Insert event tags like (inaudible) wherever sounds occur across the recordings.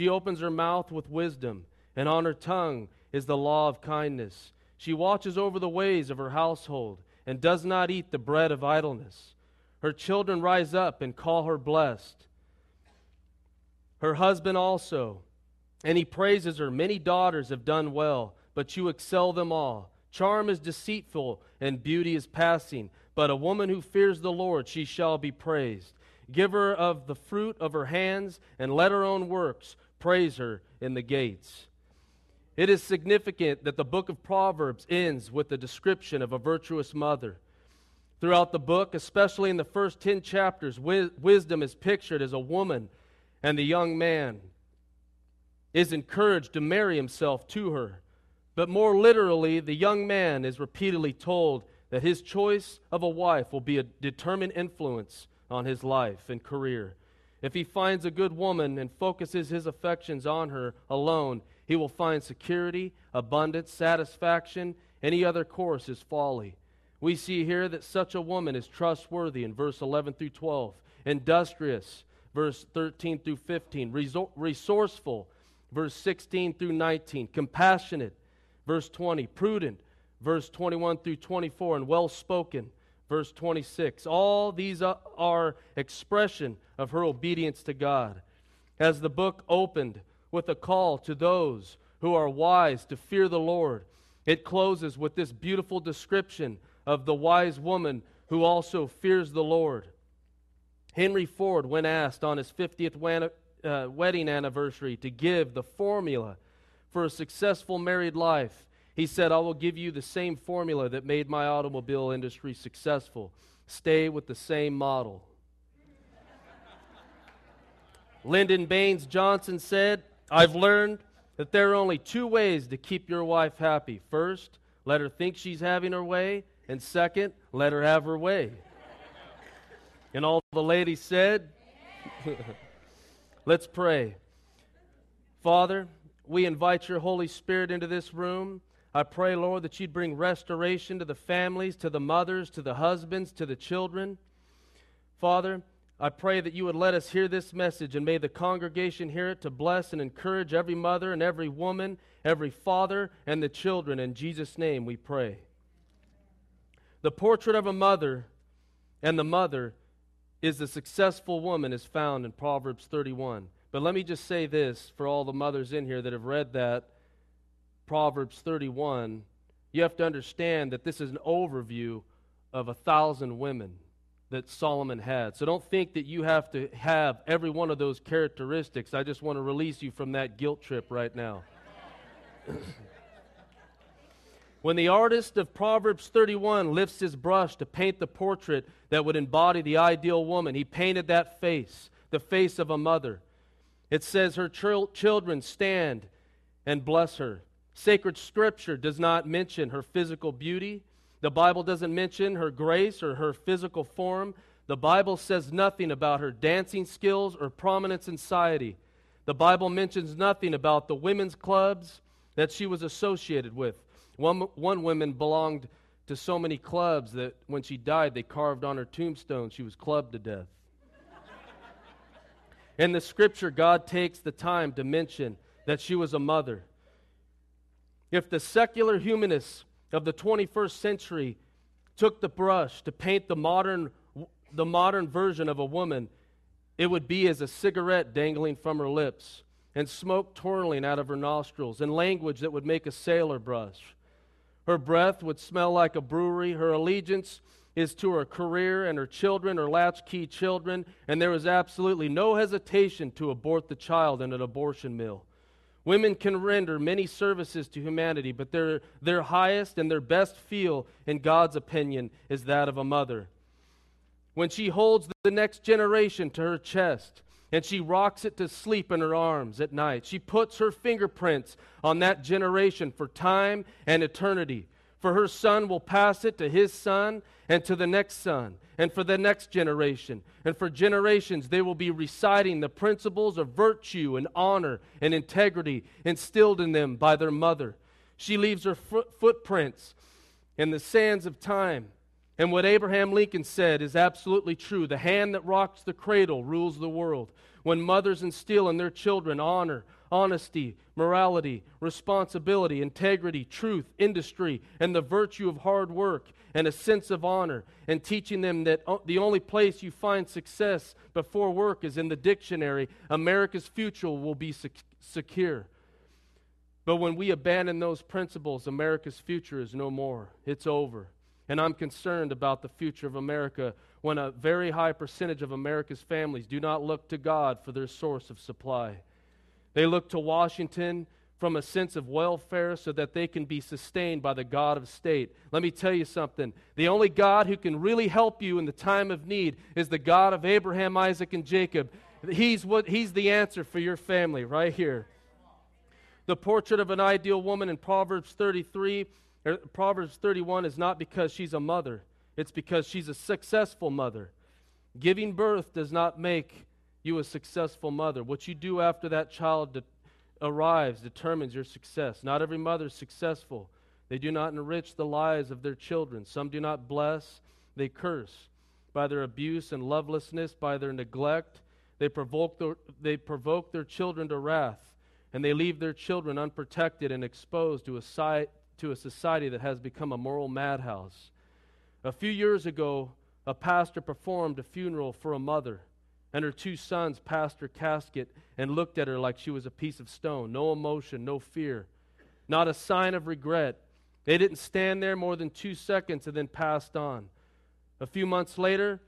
She opens her mouth with wisdom, and on her tongue is the law of kindness. She watches over the ways of her household, and does not eat the bread of idleness. Her children rise up and call her blessed. Her husband also, and he praises her. Many daughters have done well, but you excel them all. Charm is deceitful, and beauty is passing. But a woman who fears the Lord, she shall be praised. Give her of the fruit of her hands, and let her own works praise her in the gates. It is significant that the book of Proverbs ends with the description of a virtuous mother. Throughout the book, especially in the first 10 chapters, wisdom is pictured as a woman, and the young man is encouraged to marry himself to her. But more literally, the young man is repeatedly told that his choice of a wife will be a determined influence on his life and career. If he finds a good woman and focuses his affections on her alone, he will find security, abundance, satisfaction. Any other course is folly. We see here that such a woman is trustworthy in verse 11 through 12, industrious, verse 13 through 15, resourceful, verse 16 through 19, compassionate, verse 20, prudent, verse 21 through 24, and well spoken, verse 26. All these are expression of her obedience to God. As the book opened, with a call to those who are wise to fear the Lord. It closes with this beautiful description of the wise woman who also fears the Lord. Henry Ford, when asked on his 50th uh, wedding anniversary to give the formula for a successful married life, he said, I will give you the same formula that made my automobile industry successful. Stay with the same model. (laughs) Lyndon Baines Johnson said, I've learned that there are only two ways to keep your wife happy. First, let her think she's having her way, and second, let her have her way. (laughs) And all the ladies said, (laughs) Let's pray. Father, we invite your Holy Spirit into this room. I pray, Lord, that you'd bring restoration to the families, to the mothers, to the husbands, to the children. Father, I pray that you would let us hear this message and may the congregation hear it to bless and encourage every mother and every woman, every father, and the children. In Jesus' name we pray. The portrait of a mother and the mother is the successful woman is found in Proverbs 31. But let me just say this for all the mothers in here that have read that Proverbs 31, you have to understand that this is an overview of a thousand women that Solomon had. So don't think that you have to have every one of those characteristics. I just want to release you from that guilt trip right now. (laughs) when the artist of Proverbs 31 lifts his brush to paint the portrait that would embody the ideal woman, he painted that face, the face of a mother. It says, Her ch- children stand and bless her. Sacred scripture does not mention her physical beauty, the Bible doesn't mention her grace or her physical form. The Bible says nothing about her dancing skills or prominence in society. The Bible mentions nothing about the women's clubs that she was associated with. One, one woman belonged to so many clubs that when she died, they carved on her tombstone she was clubbed to death. (laughs) In the scripture, God takes the time to mention that she was a mother. If the secular humanists of the 21st century took the brush to paint the modern, the modern version of a woman, it would be as a cigarette dangling from her lips and smoke twirling out of her nostrils and language that would make a sailor brush. Her breath would smell like a brewery. Her allegiance is to her career and her children, her latchkey children, and there is absolutely no hesitation to abort the child in an abortion mill. Women can render many services to humanity, but their, their highest and their best feel, in God's opinion, is that of a mother. When she holds the next generation to her chest and she rocks it to sleep in her arms at night, she puts her fingerprints on that generation for time and eternity. For her son will pass it to his son and to the next son and for the next generation. And for generations, they will be reciting the principles of virtue and honor and integrity instilled in them by their mother. She leaves her footprints in the sands of time. And what Abraham Lincoln said is absolutely true. The hand that rocks the cradle rules the world. When mothers instill in their children honor, honesty, morality, responsibility, integrity, truth, industry, and the virtue of hard work and a sense of honor, and teaching them that the only place you find success before work is in the dictionary, America's future will be secure. But when we abandon those principles, America's future is no more. It's over. And I'm concerned about the future of America when a very high percentage of America's families do not look to God for their source of supply. They look to Washington from a sense of welfare so that they can be sustained by the God of state. Let me tell you something. The only God who can really help you in the time of need is the God of Abraham, Isaac, and Jacob. He's, what, he's the answer for your family right here. The portrait of an ideal woman in Proverbs 33, er, Proverbs 31 is not because she's a mother, it's because she's a successful mother. Giving birth does not make you a successful mother. What you do after that child de- arrives determines your success. Not every mother is successful. They do not enrich the lives of their children. Some do not bless, they curse. By their abuse and lovelessness, by their neglect, they provoke, their, they provoke their children to wrath and they leave their children unprotected and exposed to a, si- to a society that has become a moral madhouse. A few years ago, a pastor performed a funeral for a mother, and her two sons passed her casket and looked at her like she was a piece of stone. No emotion, no fear, not a sign of regret. They didn't stand there more than two seconds and then passed on. A few months later,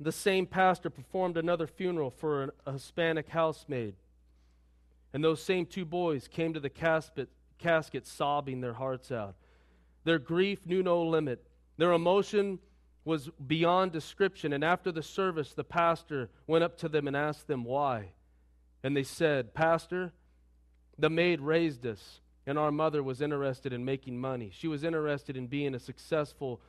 the same pastor performed another funeral for a Hispanic housemaid. And those same two boys came to the casket, casket sobbing their hearts out. Their grief knew no limit. Their emotion was beyond description. And after the service, the pastor went up to them and asked them why. And they said, Pastor, the maid raised us, and our mother was interested in making money. She was interested in being a successful,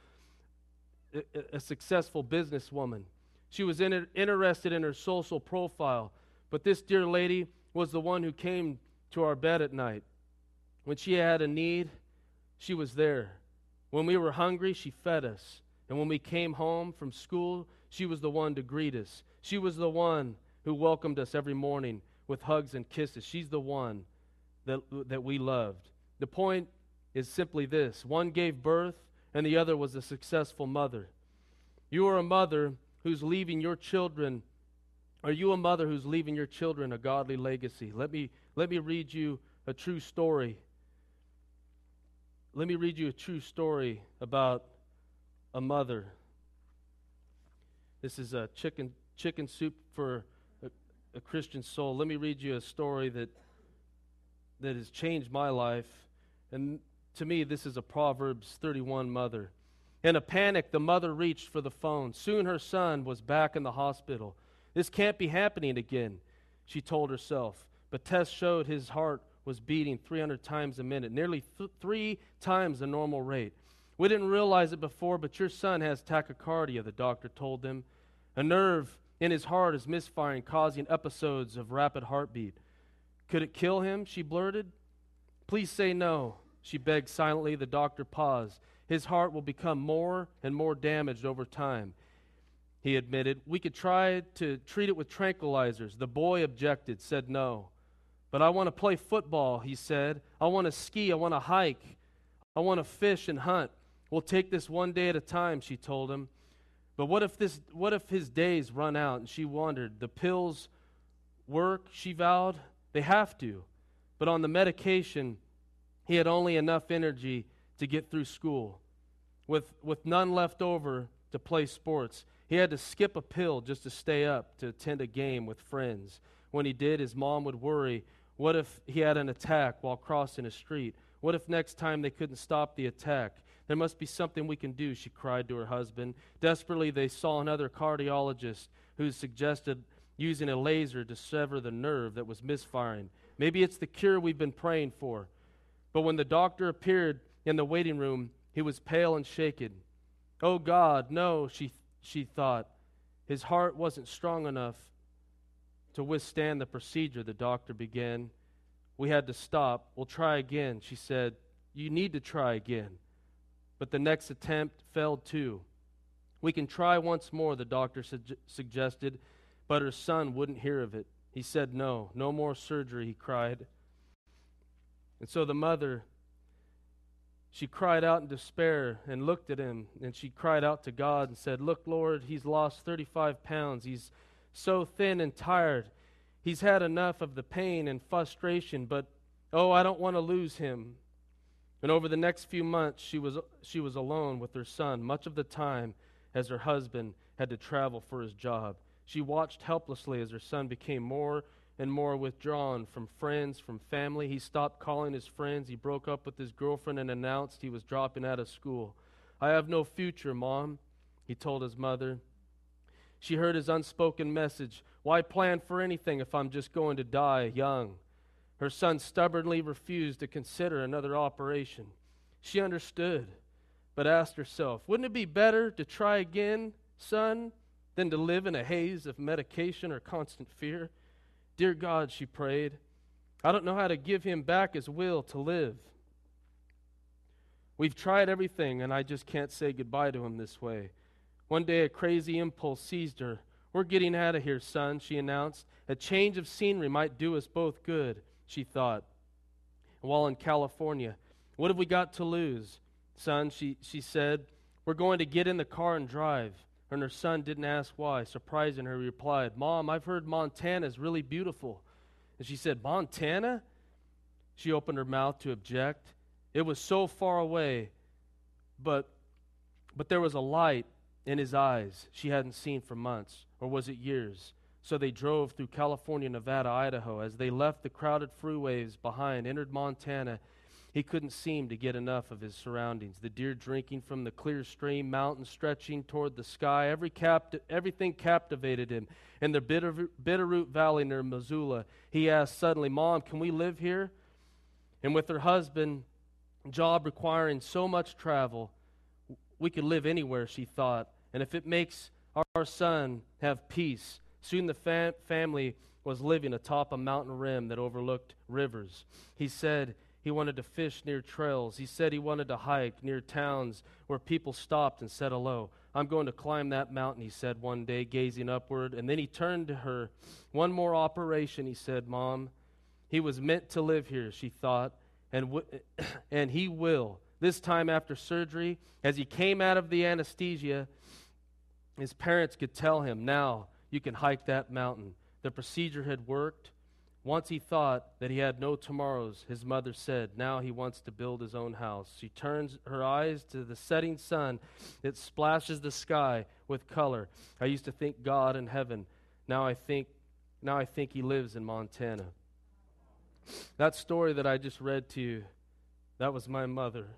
a, a successful businesswoman. She was in, interested in her social profile. But this dear lady was the one who came to our bed at night. When she had a need, she was there. When we were hungry, she fed us. And when we came home from school, she was the one to greet us. She was the one who welcomed us every morning with hugs and kisses. She's the one that, that we loved. The point is simply this one gave birth, and the other was a successful mother. You are a mother who's leaving your children are you a mother who's leaving your children a godly legacy? Let me, let me read you a true story. Let me read you a true story about a mother. This is a chicken, chicken soup for a, a Christian soul. Let me read you a story that, that has changed my life. And to me, this is a Proverbs 31 mother. In a panic, the mother reached for the phone. Soon her son was back in the hospital. This can't be happening again, she told herself. But tests showed his heart was beating 300 times a minute, nearly th- three times the normal rate. We didn't realize it before, but your son has tachycardia, the doctor told them. A nerve in his heart is misfiring, causing episodes of rapid heartbeat. Could it kill him? She blurted. Please say no, she begged silently. The doctor paused. His heart will become more and more damaged over time he admitted. We could try to treat it with tranquilizers. The boy objected, said no. But I want to play football, he said. I want to ski. I want to hike. I want to fish and hunt. We'll take this one day at a time, she told him. But what if this what if his days run out? And she wondered. The pills work, she vowed. They have to. But on the medication, he had only enough energy to get through school. With with none left over to play sports. He had to skip a pill just to stay up to attend a game with friends. When he did, his mom would worry what if he had an attack while crossing a street? What if next time they couldn't stop the attack? There must be something we can do, she cried to her husband. Desperately, they saw another cardiologist who suggested using a laser to sever the nerve that was misfiring. Maybe it's the cure we've been praying for. But when the doctor appeared in the waiting room, he was pale and shaken. Oh God, no, she she thought his heart wasn't strong enough to withstand the procedure the doctor began. We had to stop. We'll try again. She said, You need to try again. But the next attempt failed too. We can try once more, the doctor su- suggested, But her son wouldn't hear of it. He said, No, no more surgery, he cried. And so the mother, she cried out in despair and looked at him, and she cried out to God and said, Look, Lord, he's lost 35 pounds. He's so thin and tired. He's had enough of the pain and frustration, but oh, I don't want to lose him. And over the next few months, she was, she was alone with her son, much of the time as her husband had to travel for his job. She watched helplessly as her son became more and more withdrawn from friends, from family. He stopped calling his friends. He broke up with his girlfriend and announced he was dropping out of school. I have no future, Mom, he told his mother. She heard his unspoken message Why plan for anything if I'm just going to die young? Her son stubbornly refused to consider another operation. She understood, but asked herself, Wouldn't it be better to try again, son? than to live in a haze of medication or constant fear. Dear God, she prayed, I don't know how to give him back his will to live. We've tried everything, and I just can't say goodbye to him this way. One day, a crazy impulse seized her. We're getting out of here, son, she announced. A change of scenery might do us both good, she thought. While in California, what have we got to lose? Son, she, she said, we're going to get in the car and drive and her son didn't ask why. Surprising her, he replied, Mom, I've heard Montana is really beautiful. And she said, Montana? She opened her mouth to object. It was so far away, but, but there was a light in his eyes she hadn't seen for months, or was it years? So they drove through California, Nevada, Idaho. As they left the crowded freeways behind, entered Montana, he couldn't seem to get enough of his surroundings. The deer drinking from the clear stream, mountains stretching toward the sky, every capti- everything captivated him. In the Bitter- Bitterroot Valley near Missoula, he asked suddenly, Mom, can we live here? And with her husband, job requiring so much travel, we could live anywhere, she thought. And if it makes our son have peace, soon the fam- family was living atop a mountain rim that overlooked rivers. He said, he wanted to fish near trails. He said he wanted to hike near towns where people stopped and said hello. I'm going to climb that mountain, he said one day, gazing upward. And then he turned to her. One more operation, he said, Mom. He was meant to live here, she thought, and, w- (clears throat) and he will. This time after surgery, as he came out of the anesthesia, his parents could tell him, Now you can hike that mountain. The procedure had worked. Once he thought that he had no tomorrows, his mother said, Now he wants to build his own house. She turns her eyes to the setting sun that splashes the sky with color. I used to think God in heaven. Now I think now I think he lives in Montana. That story that I just read to you, that was my mother.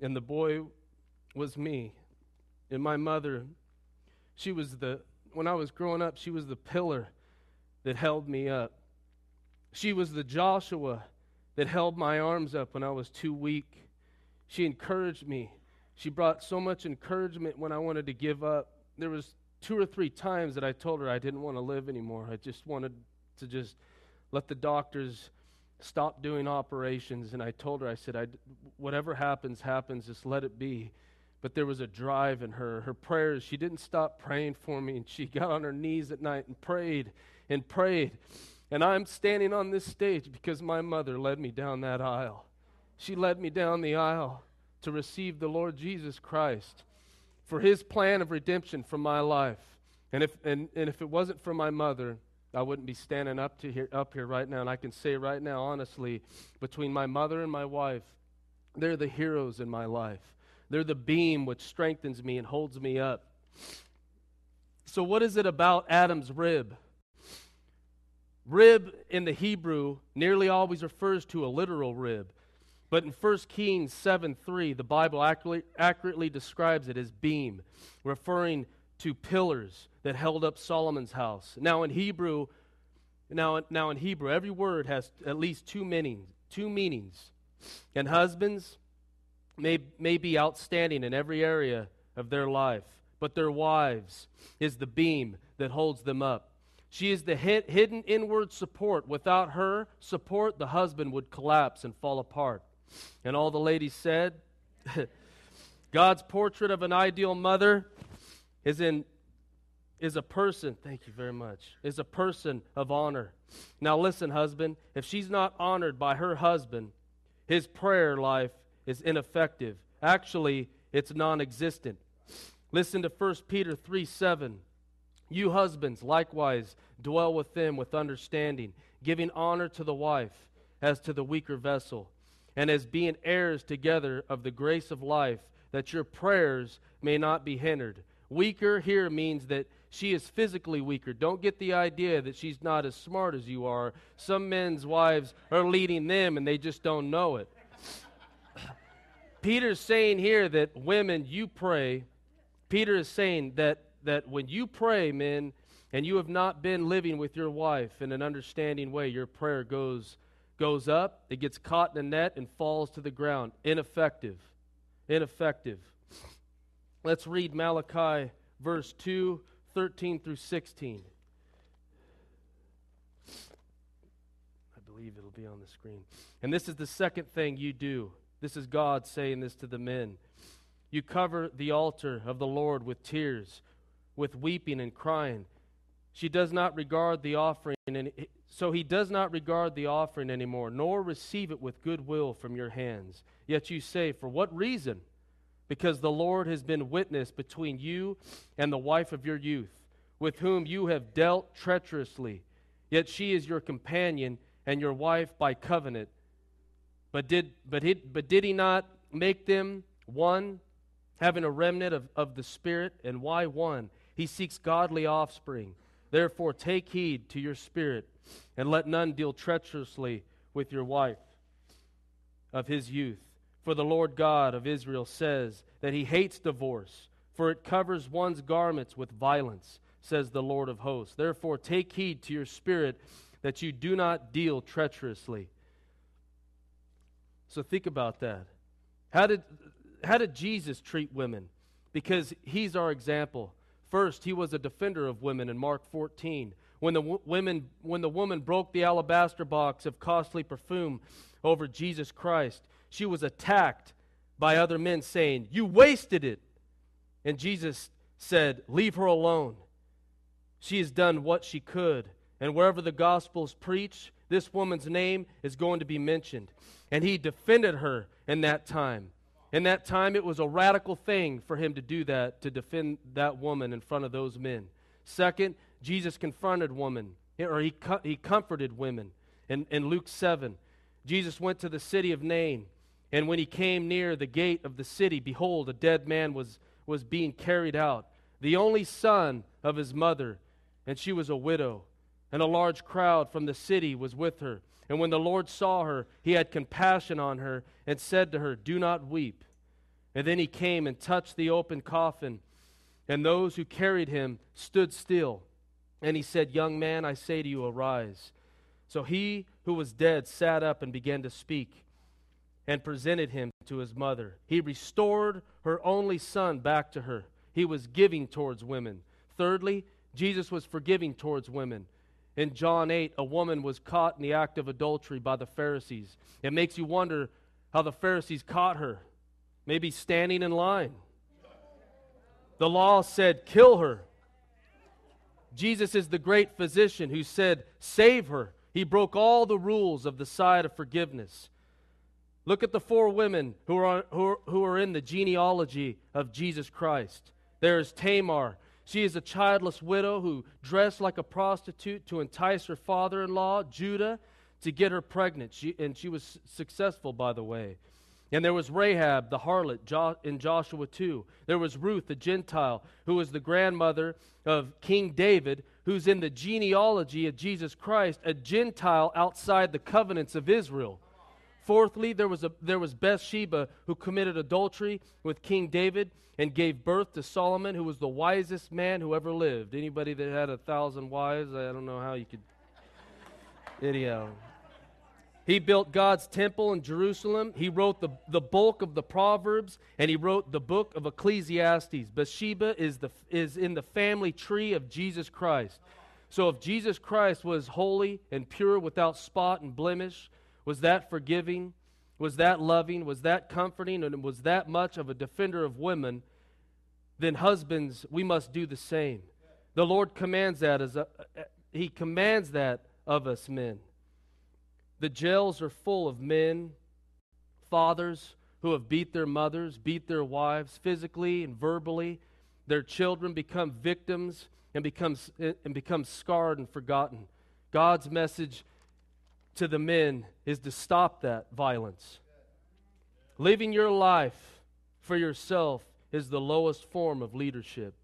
And the boy was me. And my mother, she was the when I was growing up, she was the pillar that held me up. She was the Joshua that held my arms up when I was too weak. She encouraged me. She brought so much encouragement when I wanted to give up. There was two or three times that I told her I didn't want to live anymore. I just wanted to just let the doctors stop doing operations. And I told her, I said, I, whatever happens, happens. Just let it be. But there was a drive in her. Her prayers, she didn't stop praying for me. And she got on her knees at night and prayed and prayed. And I'm standing on this stage because my mother led me down that aisle. She led me down the aisle to receive the Lord Jesus Christ for his plan of redemption for my life. And if, and, and if it wasn't for my mother, I wouldn't be standing up, to here, up here right now. And I can say right now, honestly, between my mother and my wife, they're the heroes in my life. They're the beam which strengthens me and holds me up. So, what is it about Adam's rib? Rib in the Hebrew nearly always refers to a literal rib. But in 1 Kings 7 3, the Bible accurately, describes it as beam, referring to pillars that held up Solomon's house. Now in Hebrew, now, now in Hebrew, every word has at least two meanings, two meanings. And husbands may, may be outstanding in every area of their life, but their wives is the beam that holds them up. She is the hidden inward support. Without her support, the husband would collapse and fall apart. And all the ladies said, (laughs) God's portrait of an ideal mother is in is a person, thank you very much, is a person of honor. Now, listen, husband, if she's not honored by her husband, his prayer life is ineffective. Actually, it's non existent. Listen to 1 Peter 3 7. You husbands, likewise, dwell with them with understanding, giving honor to the wife as to the weaker vessel, and as being heirs together of the grace of life, that your prayers may not be hindered. Weaker here means that she is physically weaker. Don't get the idea that she's not as smart as you are. Some men's wives are leading them and they just don't know it. Peter's saying here that women, you pray. Peter is saying that, that when you pray, men, and you have not been living with your wife in an understanding way, your prayer goes, goes up, it gets caught in a net, and falls to the ground. Ineffective. Ineffective. Let's read Malachi verse 2 13 through 16. I believe it'll be on the screen. And this is the second thing you do. This is God saying this to the men. You cover the altar of the Lord with tears, with weeping and crying. She does not regard the offering, and so he does not regard the offering anymore, nor receive it with goodwill from your hands. Yet you say, For what reason? because the Lord has been witness between you and the wife of your youth, with whom you have dealt treacherously. Yet she is your companion and your wife by covenant. But did, but he, but did he not make them one, having a remnant of, of the Spirit? And why one? He seeks godly offspring. Therefore, take heed to your spirit, and let none deal treacherously with your wife of his youth for the Lord God of Israel says that he hates divorce, for it covers one's garments with violence, says the Lord of hosts. Therefore, take heed to your spirit that you do not deal treacherously. So think about that. How did, how did Jesus treat women? Because he's our example. First, he was a defender of women in Mark 14. When the, w- women, when the woman broke the alabaster box of costly perfume over Jesus Christ, she was attacked by other men saying, You wasted it. And Jesus said, Leave her alone. She has done what she could. And wherever the gospel is preached, this woman's name is going to be mentioned. And he defended her in that time. In that time, it was a radical thing for him to do that, to defend that woman in front of those men. Second, Jesus confronted women, or he, he comforted women. In, in Luke 7, Jesus went to the city of Nain and when he came near the gate of the city, behold, a dead man was, was being carried out, the only son of his mother, and she was a widow. And a large crowd from the city was with her. And when the Lord saw her, he had compassion on her and said to her, Do not weep. And then he came and touched the open coffin, and those who carried him stood still. And he said, Young man, I say to you, arise. So he who was dead sat up and began to speak and presented him to his mother. He restored her only son back to her. He was giving towards women. Thirdly, Jesus was forgiving towards women. In John 8, a woman was caught in the act of adultery by the Pharisees. It makes you wonder how the Pharisees caught her. Maybe standing in line. The law said, kill her. Jesus is the great physician who said, save her. He broke all the rules of the side of forgiveness. Look at the four women who are, who are, who are in the genealogy of Jesus Christ. There is Tamar. She is a childless widow who dressed like a prostitute to entice her father in law, Judah, to get her pregnant. She, and she was successful, by the way. And there was Rahab, the harlot, jo- in Joshua 2. There was Ruth, the Gentile, who was the grandmother of King David, who's in the genealogy of Jesus Christ, a Gentile outside the covenants of Israel. Fourthly, there was, a, there was Bathsheba who committed adultery with King David and gave birth to Solomon, who was the wisest man who ever lived. Anybody that had a thousand wives, I don't know how you could. Anyhow. He built God's temple in Jerusalem. He wrote the, the bulk of the Proverbs, and he wrote the book of Ecclesiastes. Bathsheba is, the, is in the family tree of Jesus Christ. So if Jesus Christ was holy and pure without spot and blemish, was that forgiving? Was that loving? Was that comforting? And was that much of a defender of women? Then, husbands, we must do the same. The Lord commands that as a, he commands that of us men. The jails are full of men, fathers who have beat their mothers, beat their wives physically and verbally. Their children become victims and becomes and become scarred and forgotten. God's message to the men is to stop that violence. Living your life for yourself is the lowest form of leadership.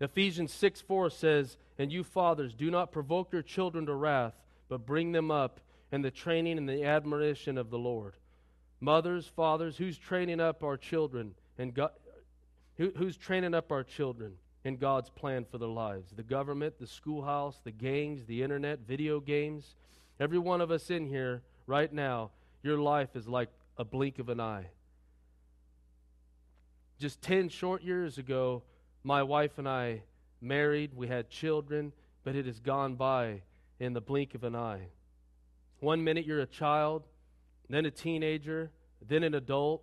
Ephesians 6 4 says, And you fathers, do not provoke your children to wrath, but bring them up in the training and the admonition of the Lord. Mothers, fathers, who's training up our children and God, who, who's training up our children in God's plan for their lives? The government, the schoolhouse, the gangs, the internet, video games. Every one of us in here right now, your life is like a blink of an eye. Just 10 short years ago, my wife and I married, we had children, but it has gone by in the blink of an eye. One minute you're a child, then a teenager, then an adult,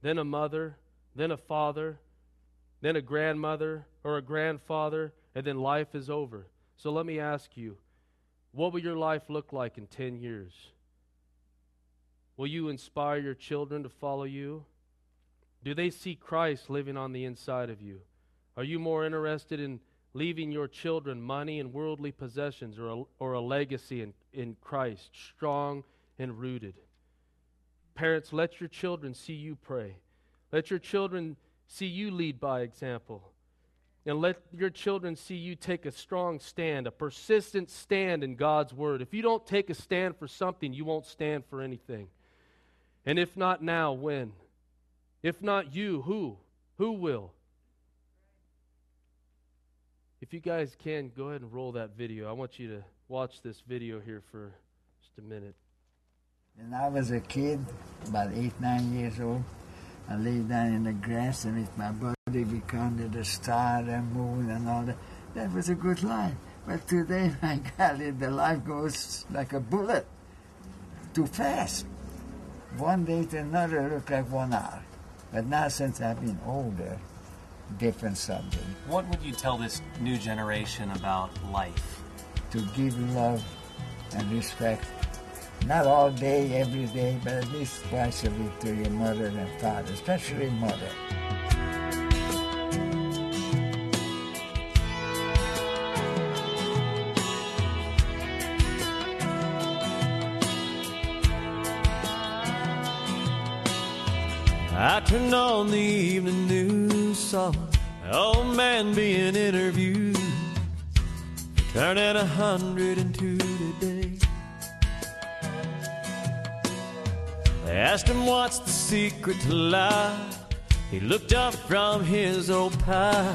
then a mother, then a father, then a grandmother or a grandfather, and then life is over. So let me ask you what will your life look like in 10 years? Will you inspire your children to follow you? Do they see Christ living on the inside of you? Are you more interested in leaving your children money and worldly possessions or a, or a legacy in, in Christ, strong and rooted? Parents, let your children see you pray. Let your children see you lead by example. And let your children see you take a strong stand, a persistent stand in God's word. If you don't take a stand for something, you won't stand for anything. And if not now, when? If not you, who? Who will? If you guys can, go ahead and roll that video. I want you to watch this video here for just a minute. When I was a kid, about eight, nine years old, I lay down in the grass and with my body counted the star and moon and all that. That was a good life. But today, (laughs) my golly, the life goes like a bullet, too fast. One day to another look like one hour. But now since I've been older, different subject. What would you tell this new generation about life? To give love and respect, not all day, every day, but at least twice a week to your mother and father, especially mother. I turned on the evening news, saw an old man being interviewed, turning a hundred and two Asked him what's the secret to life. He looked up from his old pipe,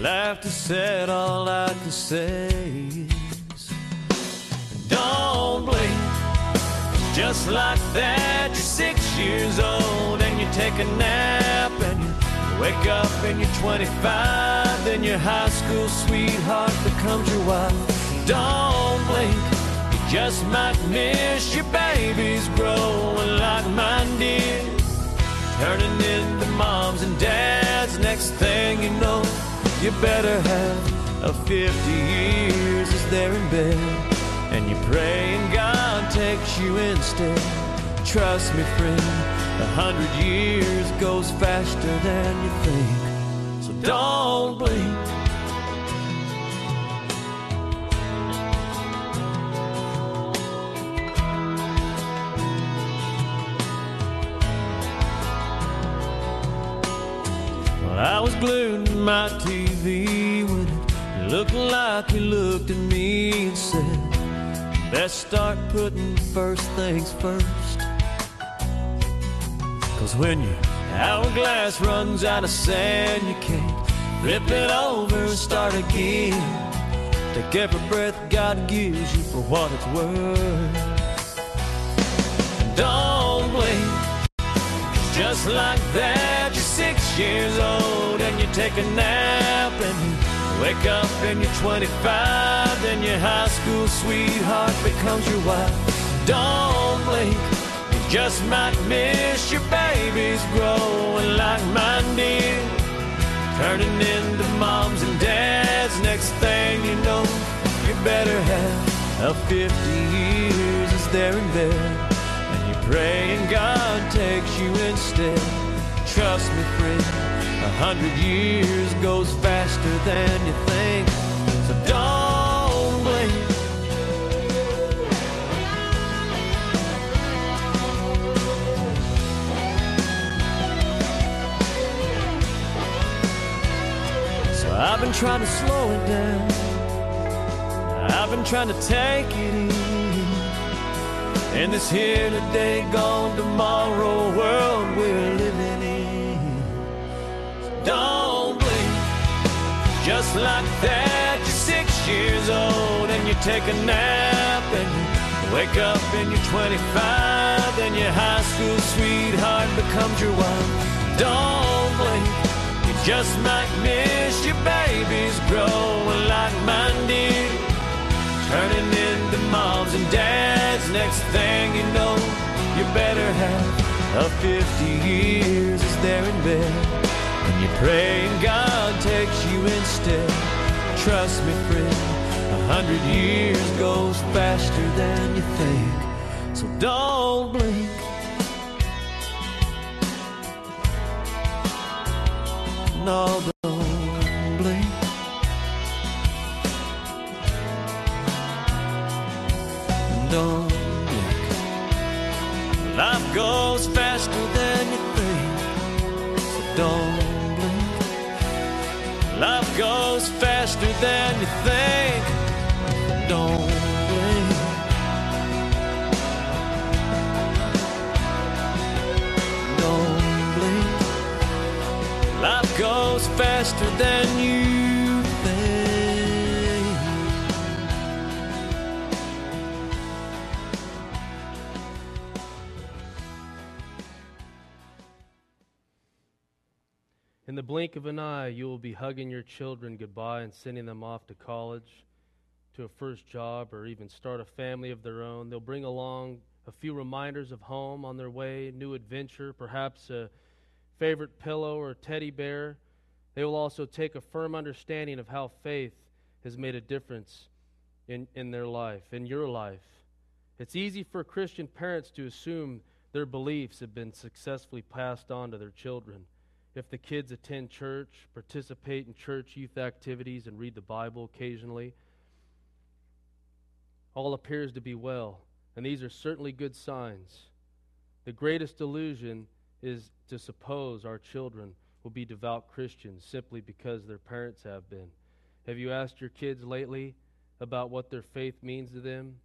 laughed and said, "All I can say is, don't blink." Just like that, you're six years old and you take a nap and you wake up and you're 25. Then your high school sweetheart becomes your wife. Don't blink, just might miss your babies growing like mine did. Turning into moms and dads. Next thing you know, you better have a 50 years is they're in bed. And you pray and God takes you instead. Trust me, friend, a hundred years goes faster than you think. So don't blink. I was glued to my TV when it looked like he looked at me and said, Best start putting first things first. Cause when your hourglass runs out of sand, you can't flip it over and start again. Take every breath God gives you for what it's worth. Don't blink. Just like that, you're six years old and you take a nap and wake up and you're 25. Then your high school sweetheart becomes your wife. Don't blink, you just might miss your babies growing like mine did. turning into moms and dads. Next thing you know, you better have a 50 years is there in bed. And you pray and God takes you instead. Trust me, friend, a hundred years goes faster than you think. So don't blink. So I've been trying to slow it down. I've been trying to take it easy. In this here today, gone tomorrow world we're living just like that. You're six years old and you take a nap and you wake up and you're 25 and your high school sweetheart becomes your wife. Don't blink, you just might miss your babies growing like mine did turning into moms and dads. Next thing you know, you better have a 50 years is there in bed. You pray and God takes you instead. Trust me, friend, a hundred years goes faster than you think. So don't blink. No, blink of an eye, you will be hugging your children goodbye and sending them off to college, to a first job, or even start a family of their own. They'll bring along a few reminders of home on their way, new adventure, perhaps a favorite pillow or teddy bear. They will also take a firm understanding of how faith has made a difference in, in their life, in your life. It's easy for Christian parents to assume their beliefs have been successfully passed on to their children if the kids attend church, participate in church youth activities, and read the Bible occasionally, all appears to be well. And these are certainly good signs. The greatest delusion is to suppose our children will be devout Christians simply because their parents have been. Have you asked your kids lately about what their faith means to them?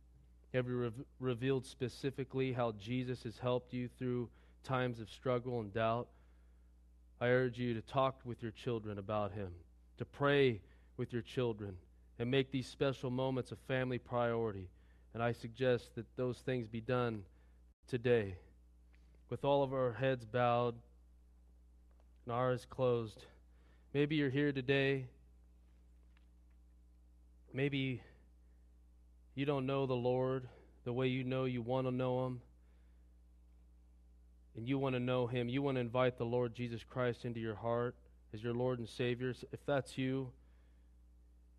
Have you rev- revealed specifically how Jesus has helped you through times of struggle and doubt? I urge you to talk with your children about Him, to pray with your children, and make these special moments a family priority. And I suggest that those things be done today. With all of our heads bowed and our eyes closed, maybe you're here today. Maybe you don't know the Lord the way you know you want to know Him and you want to know Him, you want to invite the Lord Jesus Christ into your heart as your Lord and Savior, if that's you,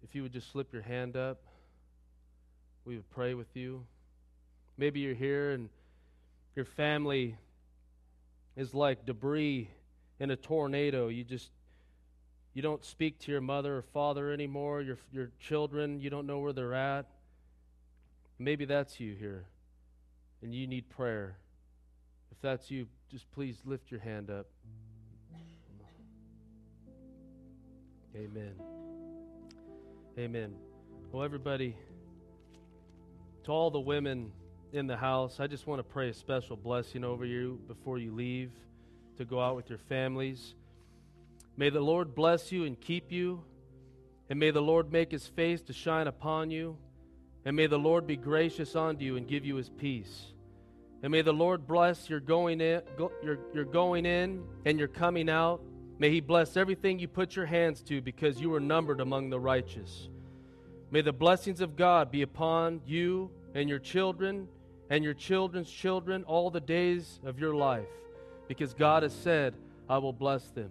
if you would just slip your hand up, we would pray with you. Maybe you're here and your family is like debris in a tornado. You just you don't speak to your mother or father anymore. Your your children, you don't know where they're at. Maybe that's you here, and you need prayer. If that's you, just please lift your hand up. Amen. Amen. Well, everybody, to all the women in the house, I just want to pray a special blessing over you before you leave to go out with your families. May the Lord bless you and keep you, and may the Lord make his face to shine upon you, and may the Lord be gracious unto you and give you his peace. And may the Lord bless your going in, go, your, your going in and your coming out. May He bless everything you put your hands to because you are numbered among the righteous. May the blessings of God be upon you and your children and your children's children all the days of your life because God has said, I will bless them.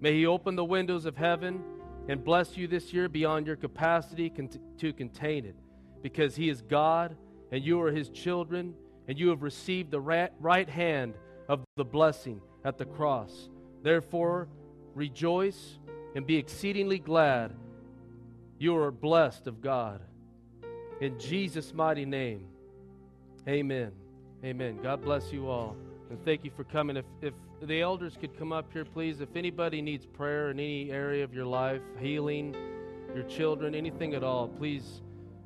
May He open the windows of heaven and bless you this year beyond your capacity to contain it, because He is God and you are His children, and you have received the right hand of the blessing at the cross. Therefore, rejoice and be exceedingly glad you are blessed of God. In Jesus' mighty name, amen. Amen. God bless you all. And thank you for coming. If, if the elders could come up here, please. If anybody needs prayer in any area of your life, healing, your children, anything at all, please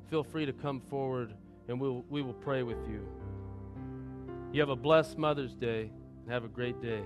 feel free to come forward and we'll, we will pray with you. You have a blessed Mother's Day and have a great day.